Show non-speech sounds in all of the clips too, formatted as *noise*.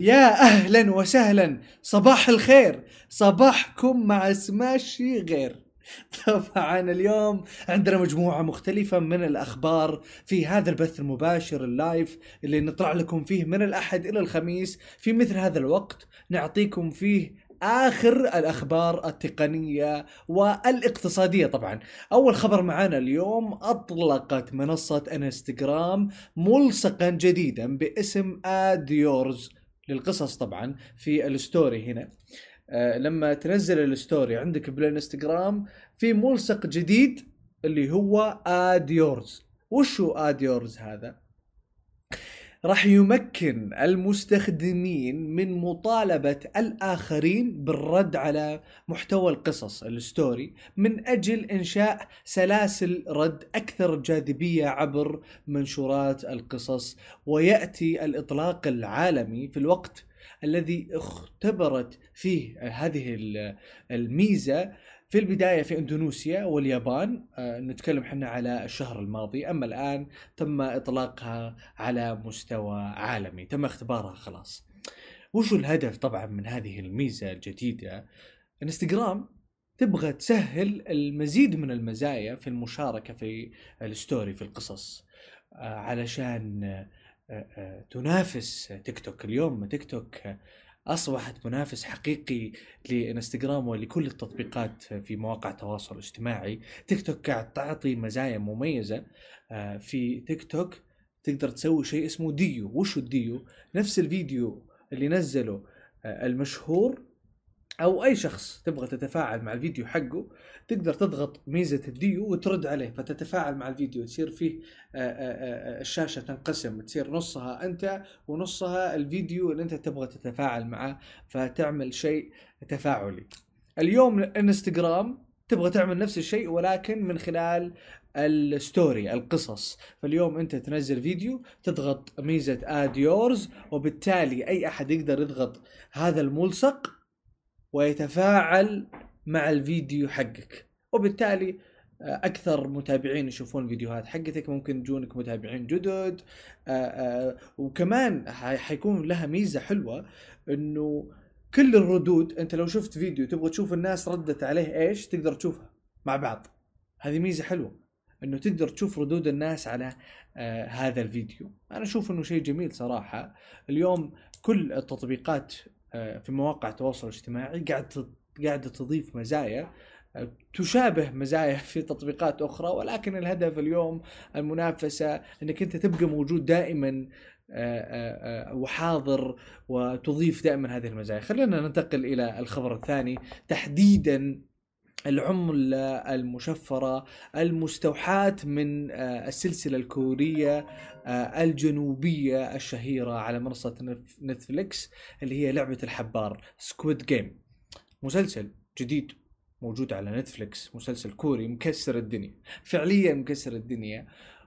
يا أهلا وسهلا صباح الخير. صباحكم مع سماشي غير. *laughs* طبعا اليوم عندنا مجموعة مختلفة من الأخبار في هذا البث المباشر اللايف اللي نطلع لكم فيه من الأحد إلى الخميس. في مثل هذا الوقت نعطيكم فيه آخر الأخبار التقنية والإقتصادية طبعا. أول خبر معنا اليوم أطلقت منصة إنستغرام ملصقا جديدا باسم Add Yours للقصص طبعا في ال story هنا. آه لما تنزل ال story عندك بالانستغرام في ملصق جديد اللي هو Add Yours وشو Add Yours هذا؟ راح يمكن المستخدمين من مطالبة الآخرين بالرد على محتوى القصص ال story من أجل إنشاء سلاسل رد أكثر جاذبية عبر منشورات القصص. ويأتي الإطلاق العالمي في الوقت الذي اختبرت فيه هذه الميزة في البداية في إندونيسيا واليابان آه نتكلم حنا على الشهر الماضي. أما الآن تم إطلاقها على مستوى عالمي تم اختبارها خلاص. وشو الهدف طبعا من هذه الميزة الجديدة؟ إنستغرام تبغى تسهل المزيد من المزايا في المشاركة في ال story في القصص آه علشان آه تنافس تيك توك. اليوم تيك توك أصبحت منافس حقيقي لإنستغرام ولكل التطبيقات في مواقع التواصل الاجتماعي. تيك توك قاعد تعطي مزايا مميزة. في تيك توك تقدر تسوي شيء اسمه duet. وش ال duet؟ نفس الفيديو اللي نزله المشهور أو أي شخص تبغى تتفاعل مع الفيديو حقه تقدر تضغط ميزة ال duet وترد عليه فتتفاعل مع الفيديو تصير فيه الشاشة تنقسم تصير نصها أنت ونصها الفيديو اللي أنت تبغى تتفاعل معه فتعمل شيء تفاعلي. اليوم انستغرام تبغى تعمل نفس الشيء ولكن من خلال ال story القصص. فاليوم أنت تنزل فيديو تضغط ميزة Add Yours وبالتالي أي أحد يقدر يضغط هذا الملصق ويتفاعل مع الفيديو حقك. وبالتالي أكثر متابعين يشوفون الفيديوهات حقتك ممكن يجونك متابعين جدد. وكمان حيكون لها ميزة حلوة إنه كل الردود أنت لو شفت فيديو تبغى تشوف الناس ردت عليه إيش تقدر تشوفها مع بعض. هذه ميزة حلوة إنه تقدر تشوف ردود الناس على آه هذا الفيديو. أنا أشوف إنه شيء جميل صراحة. اليوم كل التطبيقات في مواقع التواصل الاجتماعي قاعد قاعدة تضيف مزايا تشابه مزايا *laughs* في تطبيقات أخرى ولكن الهدف اليوم المنافسة إنك أنت تبقى موجود دائما وحاضر وتضيف دائما هذه المزايا. خلينا ننتقل إلى الخبر الثاني. تحديدا العملة المشفرة المستوحاة من السلسلة الكورية الجنوبية الشهيرة على منصة نتفليكس اللي هي لعبة الحبار Squid Game مسلسل جديد موجود على نتفليكس مسلسل كوري مكسر الدنيا فعليا مكسر الدنيا.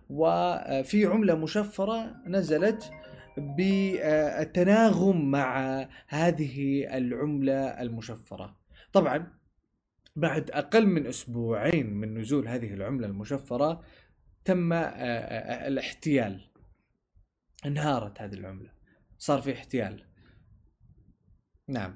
وفي عملة مشفرة نزلت بالتناغم مع هذه العملة المشفرة. طبعا بعد أقل من أسبوعين من نزول هذه العملة المشفرة تم الاحتيال. انهارت هذه العملة. صار في احتيال. نعم.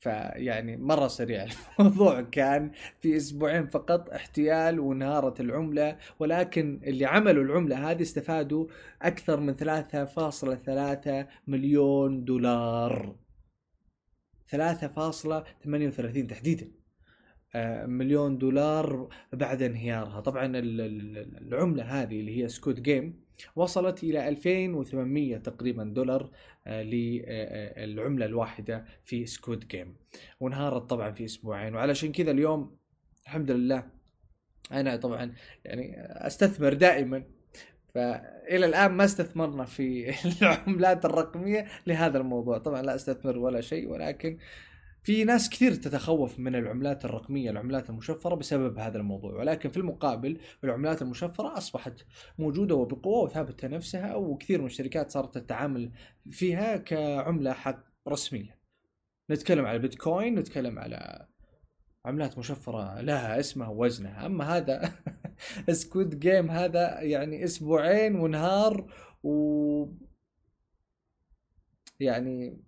فيعني مرة سريع. *laughs* الموضوع كان في أسبوعين فقط احتيال وانهارت العملة ولكن اللي عملوا العملة هذه استفادوا أكثر من 3.3 مليون دولار. 3.38 تحديدا. مليون دولار بعد انهيارها. طبعا العملة هذه اللي هي Squid Game وصلت إلى 2800 تقريبا دولار للعملة الواحدة في Squid Game وانهارت طبعا في أسبوعين. وعلشان كذا اليوم الحمد لله أنا طبعا يعني أستثمر دائما فإلى الآن ما استثمرنا في *laughs* العملات الرقمية لهذا الموضوع. طبعا لا أستثمر ولا شيء ولكن في ناس كثير تتخوف من العملات الرقمية العملات المشفرة بسبب هذا الموضوع. ولكن في المقابل العملات المشفرة أصبحت موجودة وبقوة وثابتة نفسها وكثير من الشركات صارت تتعامل فيها كعملة حق رسمية. نتكلم على بيتكوين نتكلم على عملات مشفرة لها اسمها ووزنها أما هذا *laughs* *laughs* Squid Game هذا يعني أسبوعين وانهار و يعني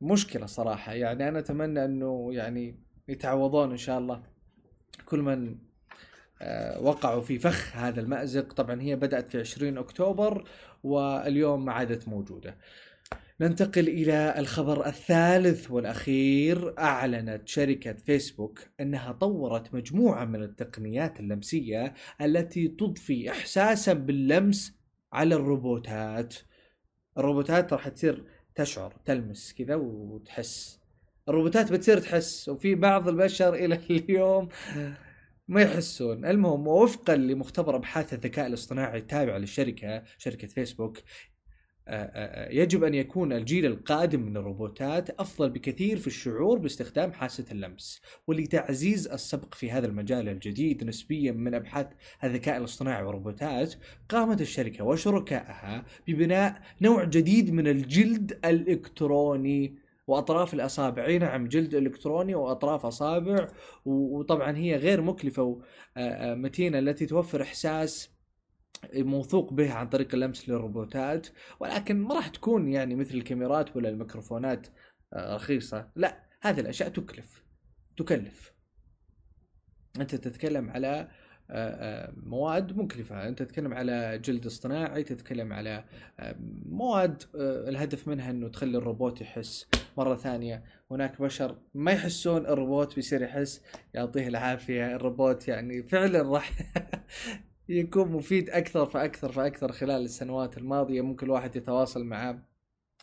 مشكلة صراحة. يعني أنا أتمنى إنه يعني يتعوضون إن شاء الله. كل من آه، وقعوا في فخ هذا المأزق. طبعا هي بدأت في 20 أكتوبر واليوم ما عادت موجودة. ننتقل إلى الخبر الثالث والأخير. أعلنت شركة فيسبوك أنها طورت مجموعة من التقنيات اللمسية التي تضفي إحساسا باللمس على الروبوتات. الروبوتات راح تصير تشعر تلمس كذا وتحس. الروبوتات بتصير تحس وفي بعض البشر *laughs* إلى اليوم ما يحسون. المهم وفقا لمختبر أبحاث الذكاء الاصطناعي التابع للشركة شركة فيسبوك يجب أن يكون الجيل القادم من الروبوتات أفضل بكثير في الشعور باستخدام حاسة اللمس ولتعزيز السبق في هذا المجال الجديد نسبيا من أبحاث الذكاء الاصطناعي والروبوتات قامت الشركة وشركائها ببناء نوع جديد من الجلد الإلكتروني وأطراف الأصابع. نعم جلد إلكتروني وأطراف أصابع وطبعا هي غير مكلفة ومتينه التي توفر إحساس موثوق به عن طريق اللمس للروبوتات ولكن ما راح تكون يعني مثل الكاميرات ولا الميكروفونات رخيصة. لا هذه الأشياء تكلف تكلف. أنت تتكلم على مواد مكلفة. أنت تتكلم على جلد اصطناعي تتكلم على مواد الهدف منها أنه تخلي الروبوت يحس. مرة ثانية هناك بشر ما يحسون الروبوت بيصير يحس يعطيه العافية. الروبوت يعني فعلا راح *laughs* يكون مفيد أكثر فأكثر فأكثر خلال السنوات الماضية ممكن الواحد يتواصل معاه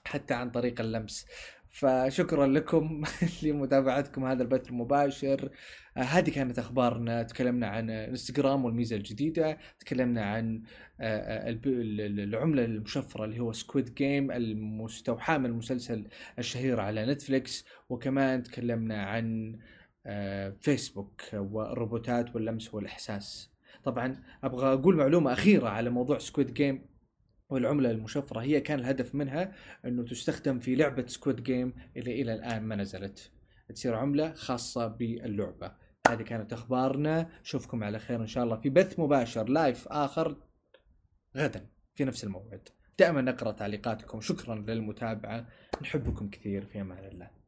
حتى عن طريق اللمس. فشكرا لكم *laughs* لمتابعتكم هذا البث المباشر. هذه كانت أخبارنا. تكلمنا عن إنستغرام والميزة الجديدة. تكلمنا عن آه, آه، العملة المشفرة اللي هو Squid Game المستوحاة من المسلسل الشهير على نتفليكس. وكمان تكلمنا عن آه فيسبوك والروبوتات واللمس والإحساس. طبعا أبغى أقول معلومة أخيرة على موضوع Squid Game والعملة المشفرة. هي كان الهدف منها إنه تستخدم في لعبة سكويد جيم اللي إلى الآن ما نزلت. تصير عملة خاصة باللعبة. هذه كانت أخبارنا. أشوفكم على خير إن شاء الله في بث مباشر live آخر غدا في نفس الموعد. دائما نقرا تعليقاتكم. شكرا للمتابعة. نحبكم كثير. في أمان الله.